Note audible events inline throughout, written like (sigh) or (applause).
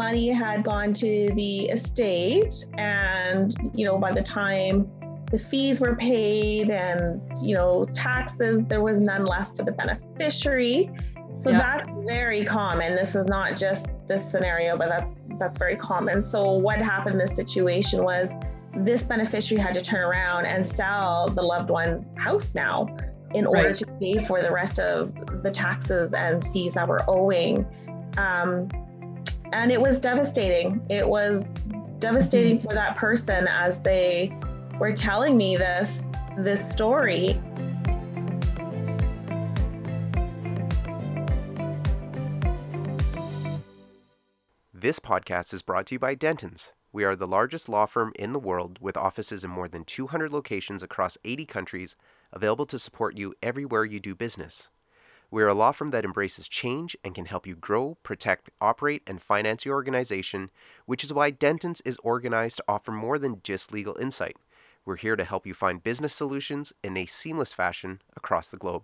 money had gone to the estate, and you know, by the time the fees were paid and you know taxes, there was none left for the beneficiary. So yeah. that's very common. This is not just this scenario, but that's that's very common. So what happened in this situation was this beneficiary had to turn around and sell the loved one's house now in order right. to pay for the rest of the taxes and fees that were owing. Um, and it was devastating. It was devastating for that person as they were telling me this this story. This podcast is brought to you by Dentons. We are the largest law firm in the world with offices in more than 200 locations across 80 countries, available to support you everywhere you do business. We are a law firm that embraces change and can help you grow, protect, operate, and finance your organization, which is why Dentons is organized to offer more than just legal insight. We're here to help you find business solutions in a seamless fashion across the globe.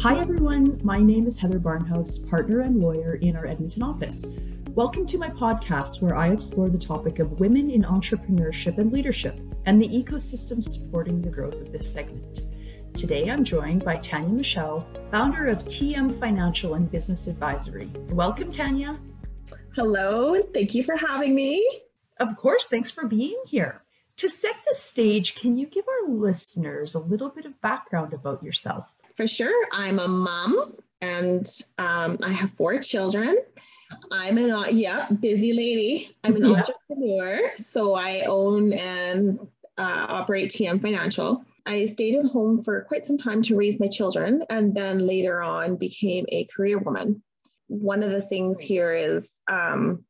Hi, everyone. My name is Heather Barnhouse, partner and lawyer in our Edmonton office. Welcome to my podcast, where I explore the topic of women in entrepreneurship and leadership and the ecosystem supporting the growth of this segment. Today, I'm joined by Tanya Michelle, founder of TM Financial and Business Advisory. Welcome, Tanya. Hello, thank you for having me. Of course, thanks for being here. To set the stage, can you give our listeners a little bit of background about yourself? for sure. I'm a mom and um, I have four children. I'm an uh, yeah busy lady. I'm an (laughs) yeah. entrepreneur, so I own and uh, operate TM Financial. I stayed at home for quite some time to raise my children, and then later on became a career woman. One of the things here is um,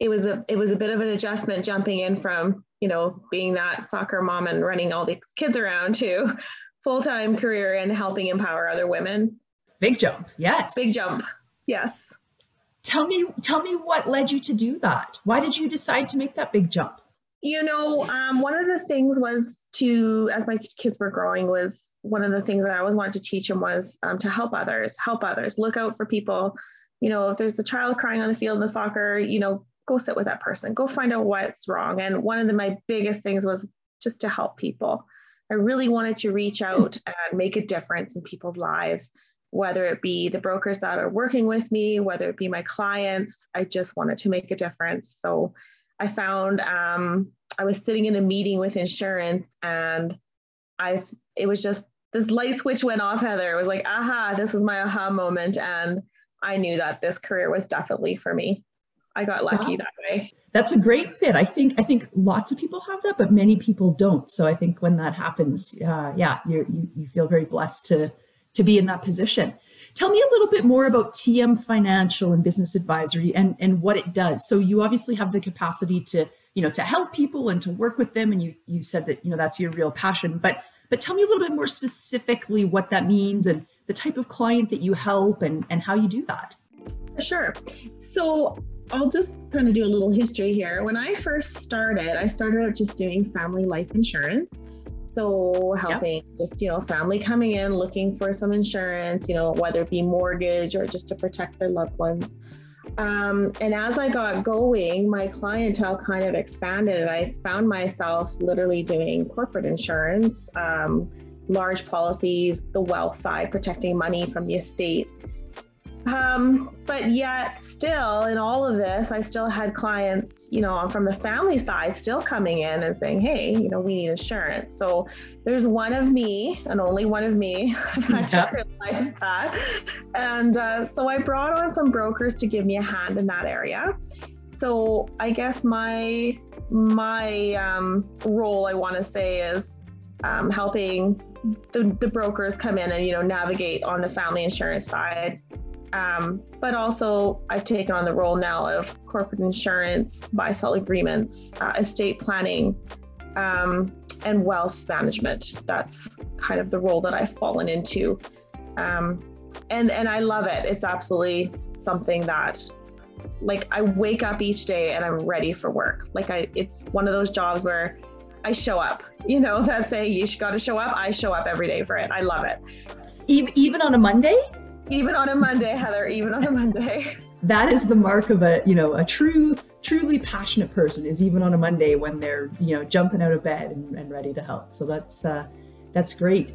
it was a it was a bit of an adjustment jumping in from you know being that soccer mom and running all these kids around to full time career and helping empower other women. Big jump. Yes. Big jump. Yes. Tell me, tell me what led you to do that. Why did you decide to make that big jump? You know, um, one of the things was to, as my kids were growing, was one of the things that I always wanted to teach them was um, to help others, help others, look out for people. You know, if there's a child crying on the field in the soccer, you know, go sit with that person, go find out what's wrong. And one of the, my biggest things was just to help people. I really wanted to reach out (laughs) and make a difference in people's lives, whether it be the brokers that are working with me, whether it be my clients. I just wanted to make a difference. So I found um, I was sitting in a meeting with insurance and I it was just this light switch went off, Heather. It was like, aha, this was my aha moment. And I knew that this career was definitely for me. I got lucky wow. that way. That's a great fit. I think I think lots of people have that, but many people don't. So I think when that happens, uh, yeah, you you feel very blessed to to be in that position. Tell me a little bit more about TM Financial and Business Advisory and and what it does. So you obviously have the capacity to you know to help people and to work with them, and you you said that you know that's your real passion. But but tell me a little bit more specifically what that means and the type of client that you help and and how you do that. Sure. So I'll just kind of do a little history here. When I first started, I started out just doing family life insurance. So helping yep. just, you know, family coming in looking for some insurance, you know, whether it be mortgage or just to protect their loved ones. Um, and as I got going, my clientele kind of expanded. I found myself literally doing corporate insurance, um, large policies, the wealth side, protecting money from the estate. Um, but yet, still, in all of this, I still had clients, you know, from the family side still coming in and saying, hey, you know, we need insurance. So there's one of me and only one of me (laughs) that yeah. realize that. And uh, so I brought on some brokers to give me a hand in that area. So I guess my my um, role, I want to say, is um, helping the, the brokers come in and you know navigate on the family insurance side um, but also, I've taken on the role now of corporate insurance, buy sell agreements, uh, estate planning, um, and wealth management. That's kind of the role that I've fallen into. Um, and, and I love it. It's absolutely something that like I wake up each day and I'm ready for work. Like I, it's one of those jobs where I show up, you know, (laughs) that say you got to show up. I show up every day for it. I love it. Even, even on a Monday? Even on a Monday, Heather, even on a Monday. That is the mark of a, you know, a true, truly passionate person is even on a Monday when they're, you know, jumping out of bed and, and ready to help. So that's uh, that's great.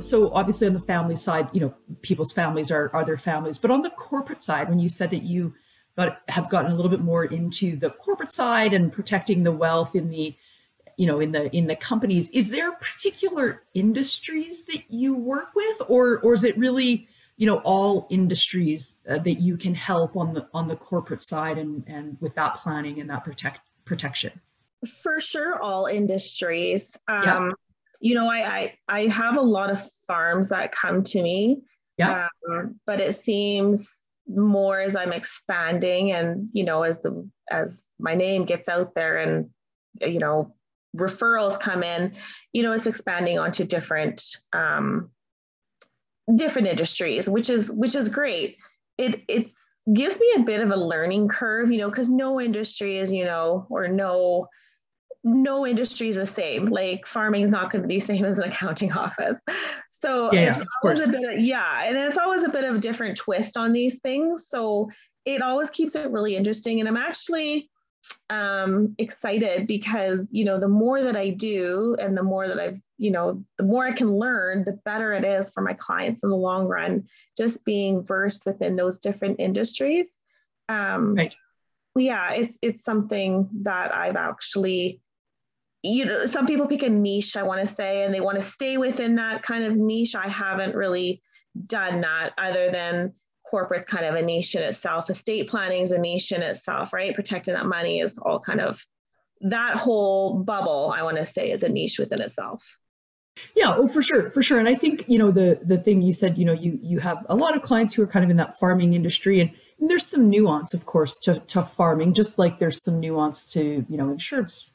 so obviously on the family side, you know, people's families are are their families. But on the corporate side, when you said that you got have gotten a little bit more into the corporate side and protecting the wealth in the you know in the in the companies is there particular industries that you work with? Or or is it really you know all industries uh, that you can help on the on the corporate side and and with that planning and that protect protection? For sure all industries. Um yeah. you know I, I i have a lot of farms that come to me. Yeah. Um, but it seems more as i'm expanding and you know as the as my name gets out there and you know referrals come in, you know, it's expanding onto different um, different industries, which is which is great. It it's gives me a bit of a learning curve, you know, because no industry is, you know, or no no industry is the same. Like farming is not going to be the (laughs) same as an accounting office. So yeah, it's always a bit of, yeah, and it's always a bit of a different twist on these things. So it always keeps it really interesting. And I'm actually um, excited because you know the more that I do and the more that I've you know the more I can learn, the better it is for my clients in the long run. Just being versed within those different industries. Um, right. Yeah, it's it's something that I've actually you know some people pick a niche i want to say and they want to stay within that kind of niche i haven't really done that other than corporate's kind of a niche in itself. Estate planning is a niche in itself, right? Protecting that money is all kind of that whole bubble, I want to say, is a niche within itself. Yeah, oh, for sure, for sure. And I think you know the the thing you said, you know, you you have a lot of clients who are kind of in that farming industry, and, and there's some nuance, of course, to to farming, just like there's some nuance to you know insurance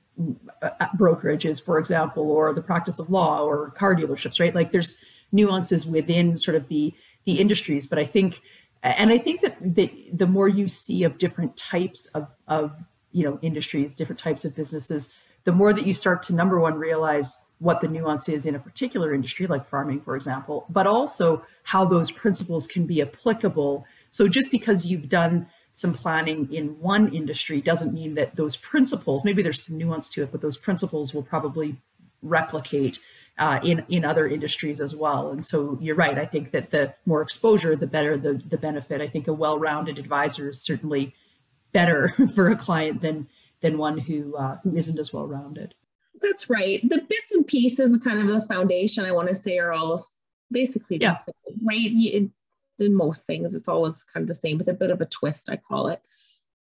uh, brokerages, for example, or the practice of law or car dealerships, right? Like there's nuances within sort of the the industries, but I think and I think that the, the more you see of different types of, of you know industries, different types of businesses, the more that you start to number one realize what the nuance is in a particular industry, like farming, for example, but also how those principles can be applicable. So just because you've done some planning in one industry doesn't mean that those principles, maybe there's some nuance to it, but those principles will probably replicate uh, in in other industries as well. And so you're right. I think that the more exposure, the better the the benefit. I think a well-rounded advisor is certainly better (laughs) for a client than than one who uh, who isn't as well-rounded. That's right. The bits and pieces, of kind of the foundation, I want to say, are all basically the yeah. same, right? In, in most things, it's always kind of the same with a bit of a twist. I call it.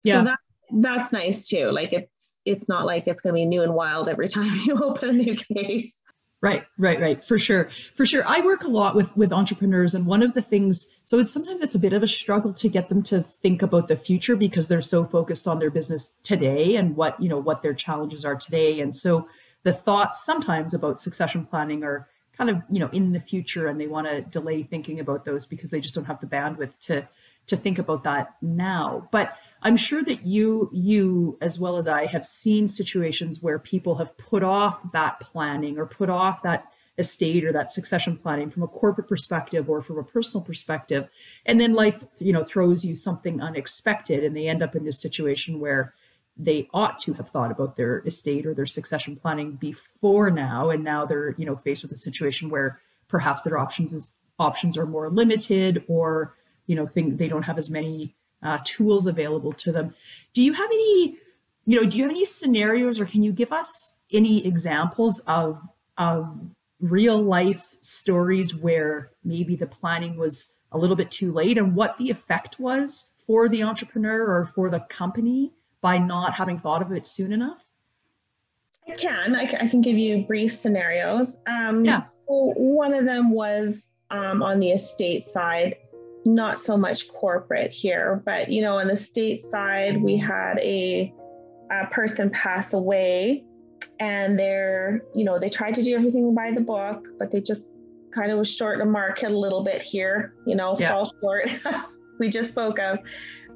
So yeah. that that's nice too. Like it's it's not like it's going to be new and wild every (laughs) time you open a new case. Right, right, right. For sure. For sure. I work a lot with with entrepreneurs and one of the things so it's sometimes it's a bit of a struggle to get them to think about the future because they're so focused on their business today and what, you know, what their challenges are today. And so the thoughts sometimes about succession planning are kind of, you know, in the future and they want to delay thinking about those because they just don't have the bandwidth to to think about that now. But I'm sure that you, you as well as I, have seen situations where people have put off that planning or put off that estate or that succession planning from a corporate perspective or from a personal perspective, and then life, you know, throws you something unexpected, and they end up in this situation where they ought to have thought about their estate or their succession planning before now, and now they're, you know, faced with a situation where perhaps their options is options are more limited or you know think they don't have as many uh, tools available to them do you have any you know do you have any scenarios or can you give us any examples of of real life stories where maybe the planning was a little bit too late and what the effect was for the entrepreneur or for the company by not having thought of it soon enough I can. I, can give you brief scenarios. Um, yeah. So one of them was um, on the estate side not so much corporate here, but you know, on the state side, we had a, a person pass away and they're, you know, they tried to do everything by the book, but they just kind of was short the market a little bit here, you know, yeah. fall short. (laughs) we just spoke of.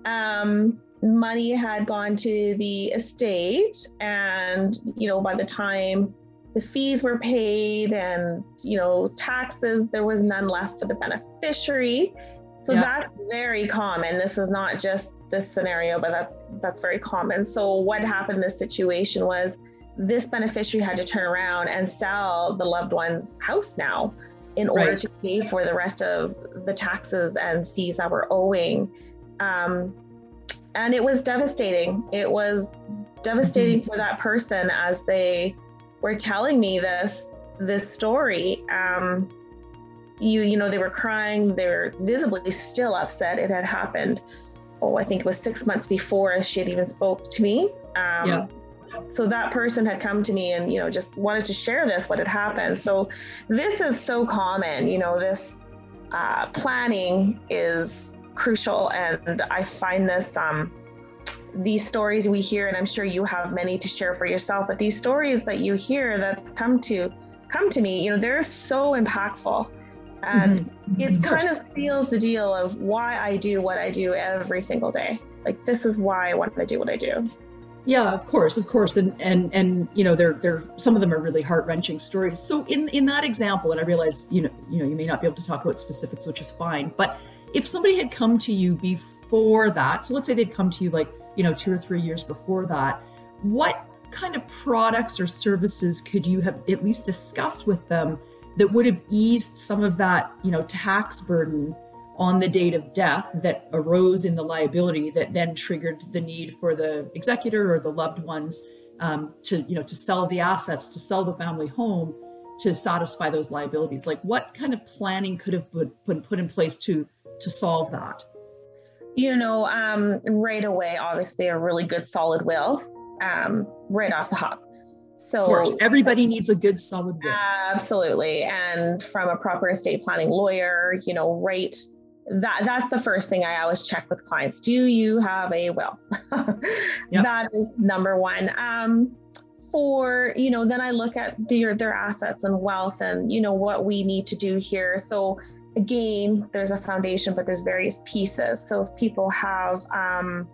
Um, money had gone to the estate, and you know, by the time the fees were paid and you know taxes, there was none left for the beneficiary. So yeah. that's very common. This is not just this scenario, but that's that's very common. So what happened in this situation was this beneficiary had to turn around and sell the loved one's house now in order right. to pay for the rest of the taxes and fees that were owing. Um, and it was devastating. It was devastating mm-hmm. for that person as they were telling me this this story. Um, you you know they were crying. They were visibly still upset. It had happened. Oh, I think it was six months before she had even spoke to me. Um, yeah so that person had come to me and you know just wanted to share this what had happened so this is so common you know this uh, planning is crucial and i find this um, these stories we hear and i'm sure you have many to share for yourself but these stories that you hear that come to come to me you know they're so impactful and mm-hmm. it kind of seals the deal of why i do what i do every single day like this is why i want to do what i do yeah, of course, of course, and and and you know, they're they're some of them are really heart wrenching stories. So in in that example, and I realize you know you know you may not be able to talk about specifics, which is fine. But if somebody had come to you before that, so let's say they'd come to you like you know two or three years before that, what kind of products or services could you have at least discussed with them that would have eased some of that you know tax burden on the date of death that arose in the liability that then triggered the need for the executor or the loved ones um, to you know to sell the assets to sell the family home to satisfy those liabilities. Like what kind of planning could have been put in place to to solve that? You know um, right away obviously a really good solid will um, right off the hop so of course, everybody needs a good solid will. Absolutely. And from a proper estate planning lawyer, you know, right that that's the first thing I always check with clients. Do you have a will? (laughs) yep. That is number one. Um, for you know, then I look at their their assets and wealth, and you know what we need to do here. So again, there's a foundation, but there's various pieces. So if people have um,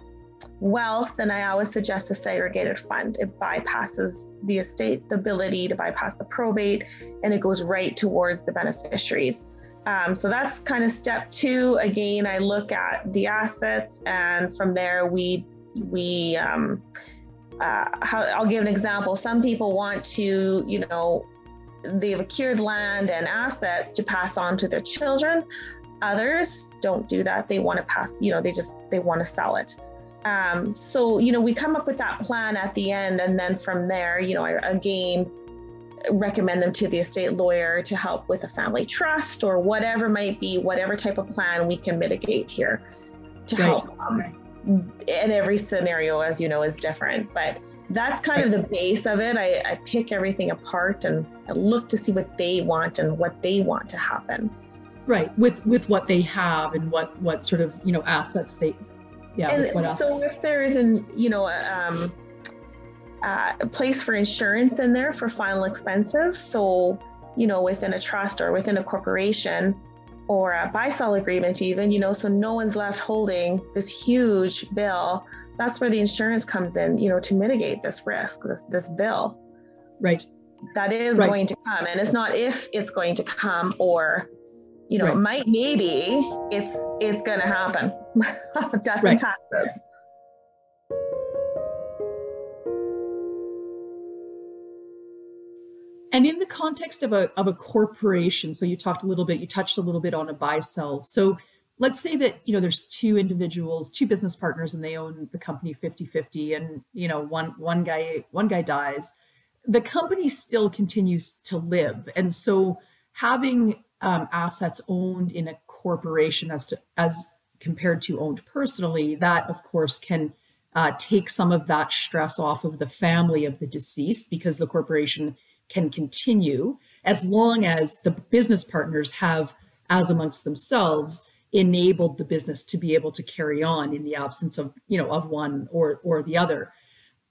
wealth, then I always suggest a segregated fund. It bypasses the estate, the ability to bypass the probate, and it goes right towards the beneficiaries. Um, so that's kind of step two. Again, I look at the assets, and from there we we um, uh, how, I'll give an example. Some people want to, you know, they've acquired land and assets to pass on to their children. Others don't do that. They want to pass, you know, they just they want to sell it. Um, so you know, we come up with that plan at the end, and then from there, you know, I, again recommend them to the estate lawyer to help with a family trust or whatever might be, whatever type of plan we can mitigate here to right. help. Um, and every scenario, as you know, is different, but that's kind of the base of it. I, I pick everything apart and I look to see what they want and what they want to happen. Right, with with what they have and what what sort of you know assets they, yeah. And so if there is an you know um, uh, a place for insurance in there for final expenses. So, you know, within a trust or within a corporation or a buy sell agreement, even, you know, so no one's left holding this huge bill. That's where the insurance comes in, you know, to mitigate this risk, this, this bill. Right. That is right. going to come. And it's not if it's going to come or, you know, right. it might, maybe it's, it's going to happen. (laughs) Death right. and taxes. And in the context of a, of a corporation, so you talked a little bit, you touched a little bit on a buy sell. So let's say that, you know, there's two individuals, two business partners, and they own the company 50 50, and, you know, one, one guy, one guy dies. The company still continues to live. And so having um, assets owned in a corporation as to, as compared to owned personally, that of course can uh, take some of that stress off of the family of the deceased because the corporation can continue as long as the business partners have, as amongst themselves, enabled the business to be able to carry on in the absence of, you know, of one or or the other.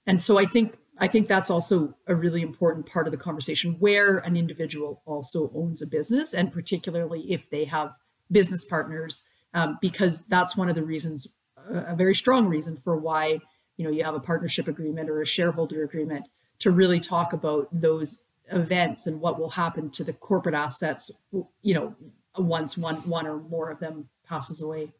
And so I think I think that's also a really important part of the conversation where an individual also owns a business, and particularly if they have business partners, um, because that's one of the reasons a very strong reason for why you know you have a partnership agreement or a shareholder agreement to really talk about those events and what will happen to the corporate assets you know once one one or more of them passes away.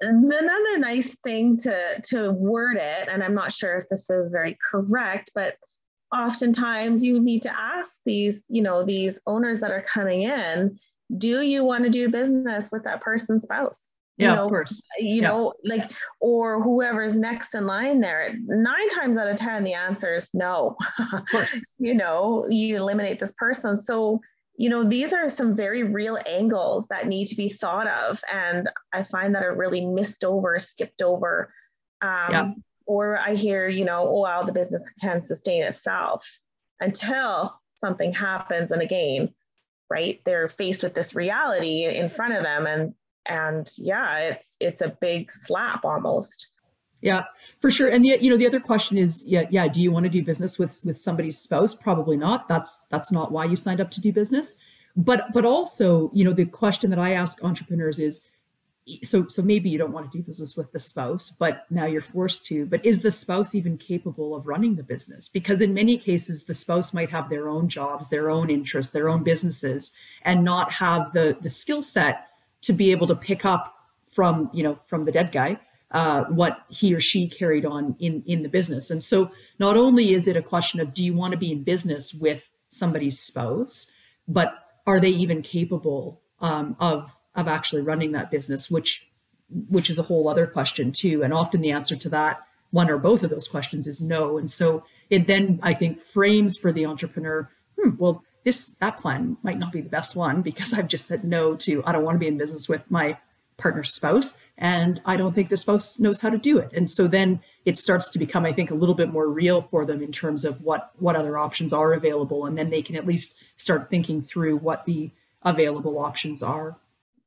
Another nice thing to to word it and i'm not sure if this is very correct but oftentimes you need to ask these you know these owners that are coming in do you want to do business with that person's spouse? Yeah you know, of course. you yeah. know like or whoever's next in line there nine times out of ten the answer is no. Of course. (laughs) You know you eliminate this person. So you know these are some very real angles that need to be thought of and i find that are really missed over skipped over um, yeah. or i hear you know oh well the business can sustain itself until something happens and again right? They're faced with this reality in front of them and and yeah it's it's a big slap almost. Yeah for sure. And yet you know the other question is yeah yeah do you want to do business with with somebody's spouse? Probably not. That's that's not why you signed up to do business. But but also you know the question that i ask entrepreneurs is so so maybe you don't want to do business with the spouse but now you're forced to but is the spouse even capable of running the business? Because in many cases the spouse might have their own jobs their own interests their own businesses and not have the the skill set to be able to pick up from you know from the dead guy uh, what he or she carried on in in the business. And so not only is it a question of do you want to be in business with somebody's spouse but are they even capable um, of of actually running that business which which is a whole other question too and often the answer to that one or both of those questions is no and so it then i think frames for the entrepreneur hmm, well this that plan might not be the best one because I've just said no to I don't want to be in business with my partner's spouse and I don't think the spouse knows how to do it. And so then it starts to become I think a little bit more real for them in terms of what what other options are available and then they can at least start thinking through what the available options are.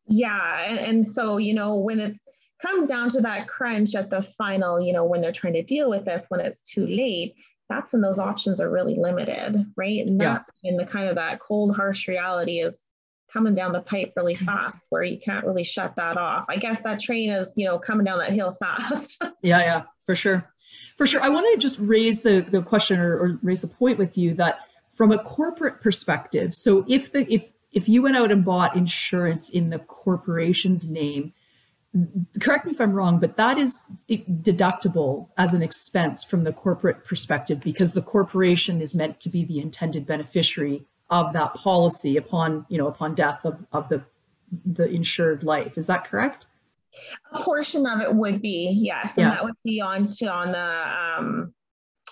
Yeah, and, and so you know when it comes down to that crunch at the final, you know, when they're trying to deal with this when it's too late, that's when those options are really limited, right? And that's yeah. in the kind of that cold, harsh reality is coming down the pipe really mm-hmm. fast where you can't really shut that off. I guess that train is, you know, coming down that hill (laughs) fast. yeah, yeah, for sure. For sure. I want to just raise the, the question or, or raise the point with you that from a corporate perspective, so if the if if you went out and bought insurance in the corporation's name, correct me if I'm wrong, but that is deductible as an expense from the corporate perspective because the corporation is meant to be the intended beneficiary of that policy upon, you know, upon death of, of the the insured life. Is that correct? A portion of it would be, yes. And yeah. that would be on to on the um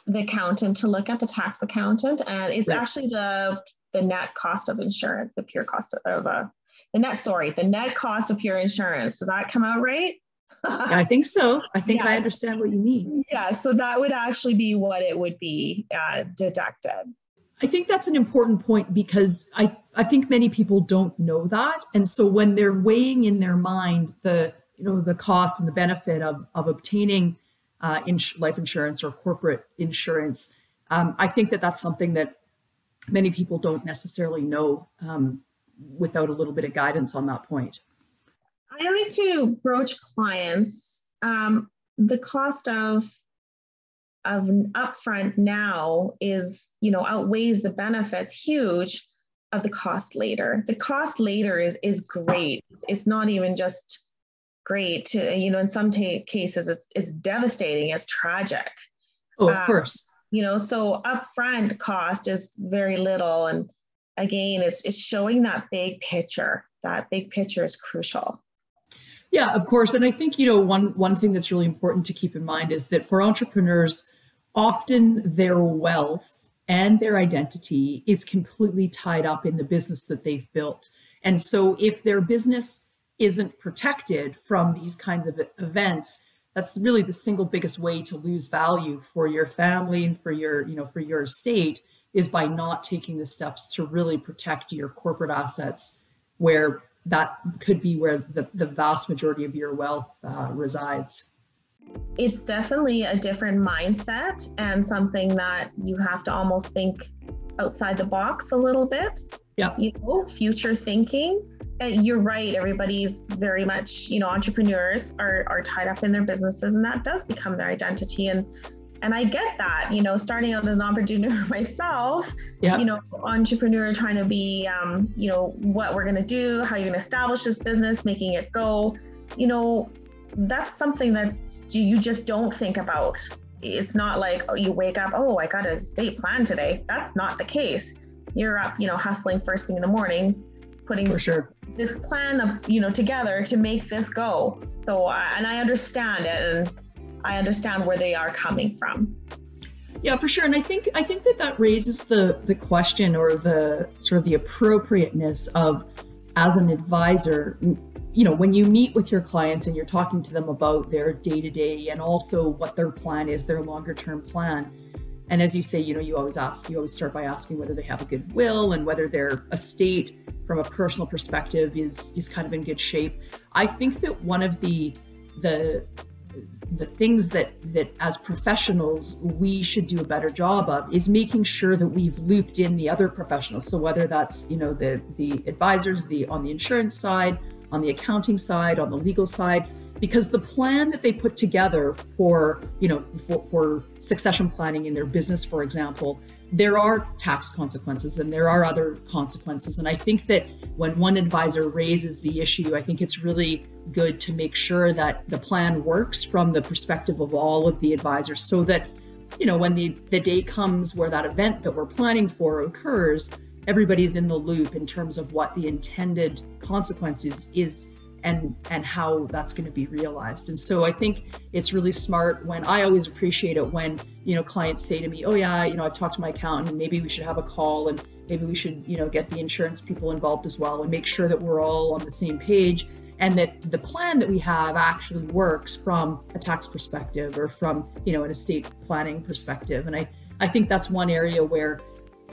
the accountant to look at the tax accountant. And it's right. actually the the net cost of insurance, the pure cost of uh, the net, sorry, the net cost of pure insurance. Does that come out right? I think so. I think yeah. I understand what you mean. Yeah, so that would actually be what it would be uh, deducted. I think that's an important point because I I think many people don't know that, and so when they're weighing in their mind the you know the cost and the benefit of of obtaining uh, ins- life insurance or corporate insurance, um, I think that that's something that many people don't necessarily know. Um, without a little bit of guidance on that point? I like to broach clients um, the cost of of upfront now is you know outweighs the benefits huge of the cost later the cost later is is great it's, not even just great you know in some cases it's it's devastating it's tragic oh of um, course you know so upfront cost is very little and again, it's, it's showing that big picture. That big picture is crucial. Yeah, of course. And I think, you know, one, one thing that's really important to keep in mind is that for entrepreneurs, often their wealth and their identity is completely tied up in the business that they've built. And so if their business isn't protected from these kinds of events, that's really the single biggest way to lose value for your family and for your, you know, for your estate is by not taking the steps to really protect your corporate assets where that could be where the, the vast majority of your wealth uh, resides. It's definitely a different mindset and something that you have to almost think outside the box a little bit. Yeah. You know future thinking you're right. Everybody's very much, you know, entrepreneurs are, are tied up in their businesses and that does become their identity. And and I get that, you know, starting out as an entrepreneur (laughs) myself, yep. you know, entrepreneur trying to be, um, you know, what we're going to do, how you're going to establish this business, making it go, you know, that's something that you just don't think about. It's not like oh, you wake up, oh, I got a state plan today. That's not the case. You're up, you know, hustling first thing in the morning, putting for sure. this plan of you know together to make this go. So uh, and i understand it and i understand where they are coming from. Yeah for sure. And i think i think that that raises the the question or the sort of the appropriateness of as an advisor you know when you meet with your clients and you're talking to them about their day to day and also what their plan is their longer term plan and as you say you know you always ask you always start by asking whether they have a good will and whether their estate from a personal perspective is is kind of in good shape. I think that one of the the the things that that as professionals we should do a better job of is making sure that we've looped in the other professionals so whether that's you know the the advisors the on the insurance side on the accounting side on the legal side because the plan that they put together for you know for, for succession planning in their business for example there are tax consequences and there are other consequences. And I think that when one advisor raises the issue, I think it's really good to make sure that the plan works from the perspective of all of the advisors so that, you know, when the, the day comes where that event that we're planning for occurs, everybody's in the loop in terms of what the intended consequences is and and how that's going to be realized. And so i think it's really smart when i always appreciate it when you know clients say to me oh yeah you know i've talked to my accountant and maybe we should have a call and maybe we should you know get the insurance people involved as well and make sure that we're all on the same page and that the plan that we have actually works from a tax perspective or from you know an estate planning perspective. And i i think that's one area where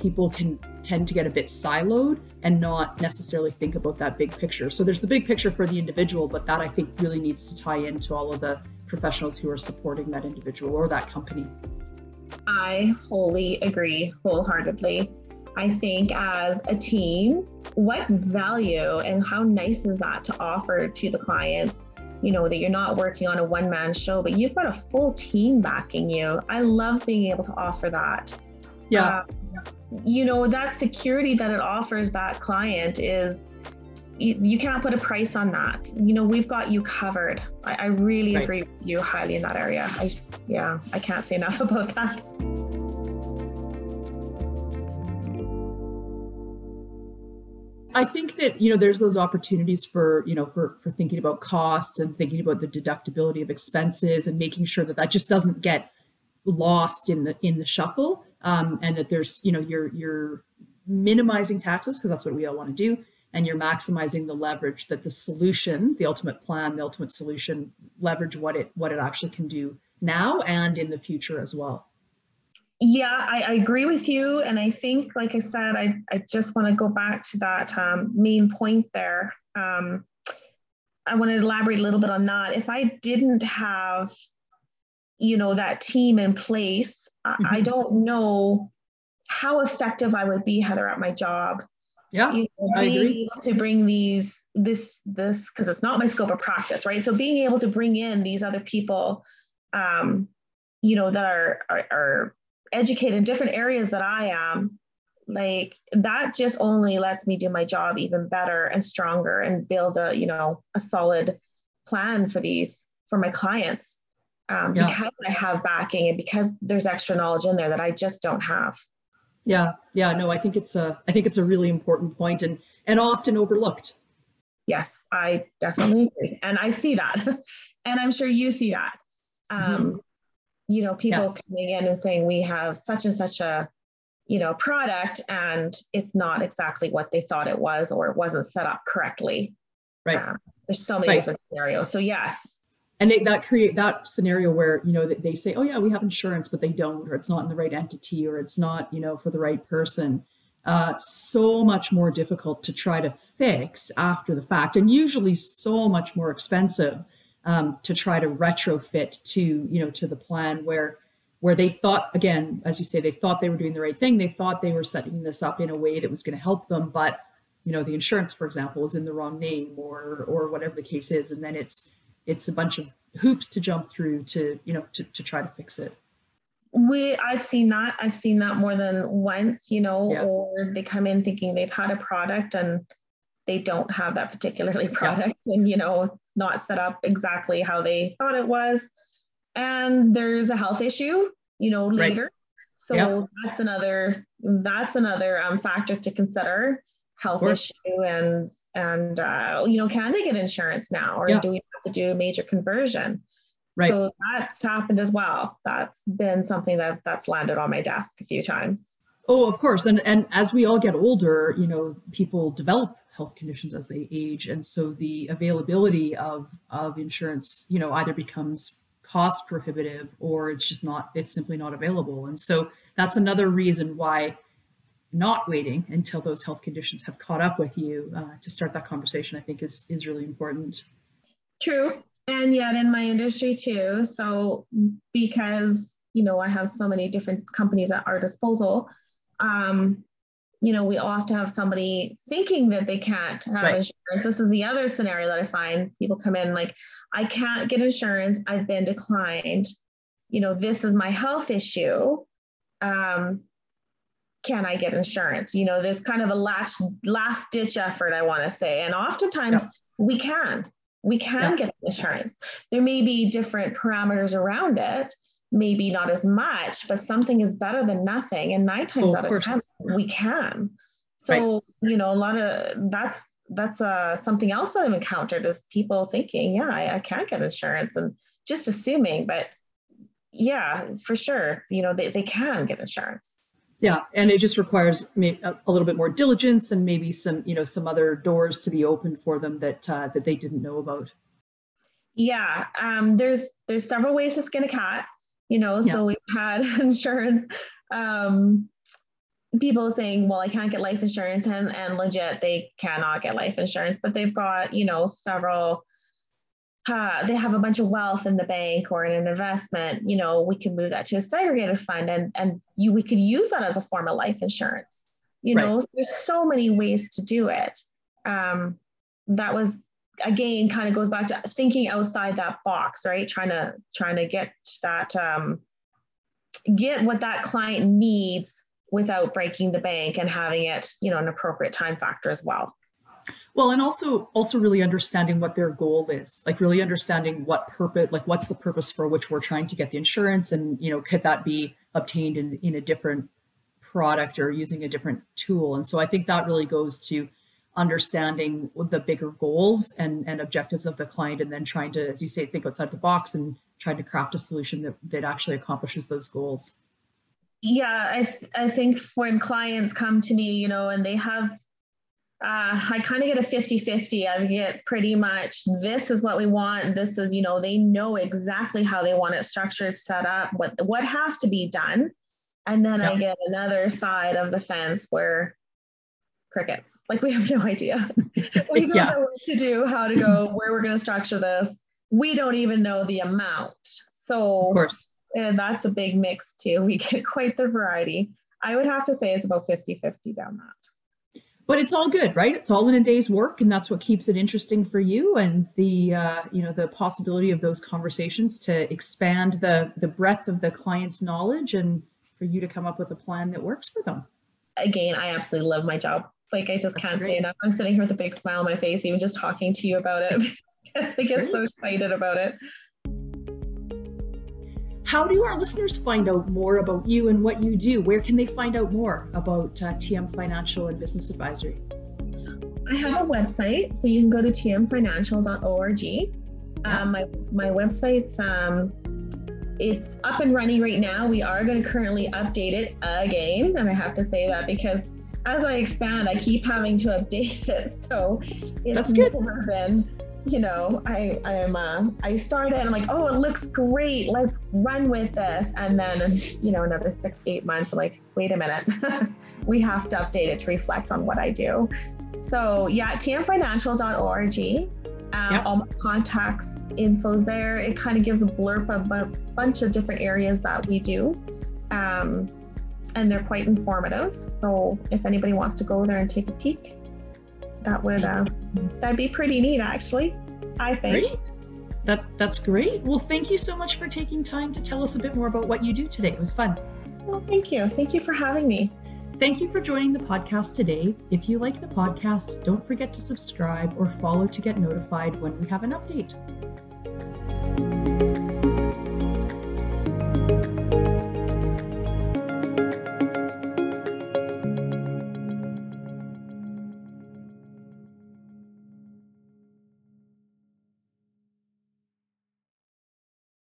people can tend to get a bit siloed and not necessarily think about that big picture. So there's the big picture for the individual, but that I think really needs to tie into all of the professionals who are supporting that individual or that company. I wholly agree wholeheartedly. I think as a team, what value and how nice is that to offer to the clients? You know, that you're not working on a one man show, but you've got a full team backing you. I love being able to offer that. Yeah. Uh, you know that security that it offers that client is you, you, can't put a price on that. You know we've got you covered. I, I really right. agree with you highly in that area. I yeah i can't say (laughs) enough about that. I think that you know there's those opportunities for you know for for thinking about costs and thinking about the deductibility of expenses and making sure that that just doesn't get lost in the in the shuffle um, and that there's you know you're you're minimizing taxes because that's what we all want to do and you're maximizing the leverage that the solution the ultimate plan the ultimate solution leverage what it what it actually can do now and in the future as well. Yeah i, I agree with you and i think like i said i, I just want to go back to that um, main point there. Um, i want to elaborate a little bit on that. If i didn't have you know that team in place mm-hmm. I don't know how effective I would be, Heather, at my job. Yeah, you know, I agree. to bring these this this because it's not my scope of practice, right? So being able to bring in these other people, um, you know, that are, are are educated in different areas that I am, like that just only lets me do my job even better and stronger and build a you know a solid plan for these for my clients um, yeah. because I have backing and because there's extra knowledge in there that I just don't have. Yeah, yeah, no, I think it's a, I think it's a really important point and and often overlooked. Yes, I definitely agree, and I see that, (laughs) and I'm sure you see that. Um, mm-hmm. You know, people yes. coming in and saying we have such and such a, you know, product, and it's not exactly what they thought it was, or it wasn't set up correctly. Right. Um, there's so many right. different scenarios. So yes, and that create that scenario where you know they say oh yeah we have insurance but they don't or it's not in the right entity or it's not you know for the right person. Uh, so much more difficult to try to fix after the fact and usually so much more expensive um, to try to retrofit to you know to the plan where where they thought again as you say they thought they were doing the right thing. They thought they were setting this up in a way that was going to help them but you know the insurance for example is in the wrong name or or whatever the case is and then it's it's a bunch of hoops to jump through to you know to, to try to fix it we i've seen that i've seen that more than once you know yeah. or they come in thinking they've had a product and they don't have that particularly product yeah. and you know it's not set up exactly how they thought it was and there's a health issue you know later right. so yep. that's another that's another um, factor to consider health issue and and uh, you know can they get insurance now or yeah. do we to do a major conversion. Right. So that's happened as well. That's been something that that's landed on my desk a few times. Oh of course. And and as we all get older you know people develop health conditions as they age. And so the availability of of insurance you know either becomes cost prohibitive or it's just not it's simply not available. And so that's another reason why not waiting until those health conditions have caught up with you uh, to start that conversation i think is is really important true and yet in my industry too so because you know i have so many different companies at our disposal um, you know we all have to have somebody thinking that they can't have right. insurance this is the other scenario that i find people come in like i can't get insurance i've been declined you know this is my health issue um, can I get insurance? You know, there's kind of a last last ditch effort, I want to say. And oftentimes yeah. we can. We can yeah. get insurance. There may be different parameters around it, maybe not as much, but something is better than nothing. And nine times oh, out of, of ten, we can. So, right. you know, a lot of that's that's uh, something else that I've encountered is people thinking, yeah, I, I can't get insurance and just assuming, but yeah, for sure, you know, they, they can get insurance yeah and it just requires a, little bit more diligence and maybe some you know some other doors to be opened for them that uh, that they didn't know about yeah um, there's there's several ways to skin a cat you know yeah. so we've had (laughs) insurance um, people saying well i can't get life insurance and and legit they cannot get life insurance but they've got you know several uh, they have a bunch of wealth in the bank or in an investment, you know, we can move that to a segregated fund and, and you, we could use that as a form of life insurance. You know, right. there's so many ways to do it. Um, that was again kind of goes back to thinking outside that box, right? Trying to trying to get that um, get what that client needs without breaking the bank and having it, you know, an appropriate time factor as well. Well, and also also really understanding what their goal is, like really understanding what purpose, like what's the purpose for which we're trying to get the insurance, and you know, could that be obtained in in a different product or using a different tool? And so I think that really goes to understanding the bigger goals and and objectives of the client, and then trying to, as you say, think outside the box and trying to craft a solution that that actually accomplishes those goals. Yeah, I th- I think when clients come to me, you know, and they have uh, I kind of get a 50 50. I get pretty much this is what we want. This is, you know, they know exactly how they want it structured, set up, what, what has to be done. And then yep. I get another side of the fence where crickets, like we have no idea. (laughs) we don't yeah. know what to do, how to go, (laughs) where we're going to structure this. We don't even know the amount. So, of course, and that's a big mix too. We get quite the variety. I would have to say it's about 50 50 down that but it's all good right? It's all in a day's work and that's what keeps it interesting for you and the uh, you know the possibility of those conversations to expand the the breadth of the client's knowledge and for you to come up with a plan that works for them. Again i absolutely love my job. Like i just that's can't great. say enough i'm sitting here with a big smile on my face even just talking to you about it (laughs) because i get so excited about it how do our listeners find out more about you and what you do? Where can they find out more about uh, TM Financial and Business Advisory? I have a website, so you can go to tmfinancial.org. Um, my my website's um, it's up and running right now. We are going to currently update it again, and I have to say that because as I expand, I keep having to update (laughs) it. So it's that's good. Been you know, I I am uh, I started. I'm like, oh, it looks great. Let's run with this. And then you know, another six eight months. I'm like, wait a minute, (laughs) we have to update it to reflect on what I do. So yeah, tmfinancial.org. Uh, yep. All my contacts info's there. It kind of gives a blurb of a bunch of different areas that we do. Um, and they're quite informative. So if anybody wants to go there and take a peek, that would uh, that'd be pretty neat, actually. I think. Great. That that's great. Well, thank you so much for taking time to tell us a bit more about what you do today. It was fun. Well, thank you. Thank you for having me. Thank you for joining the podcast today. If you like the podcast, don't forget to subscribe or follow to get notified when we have an update.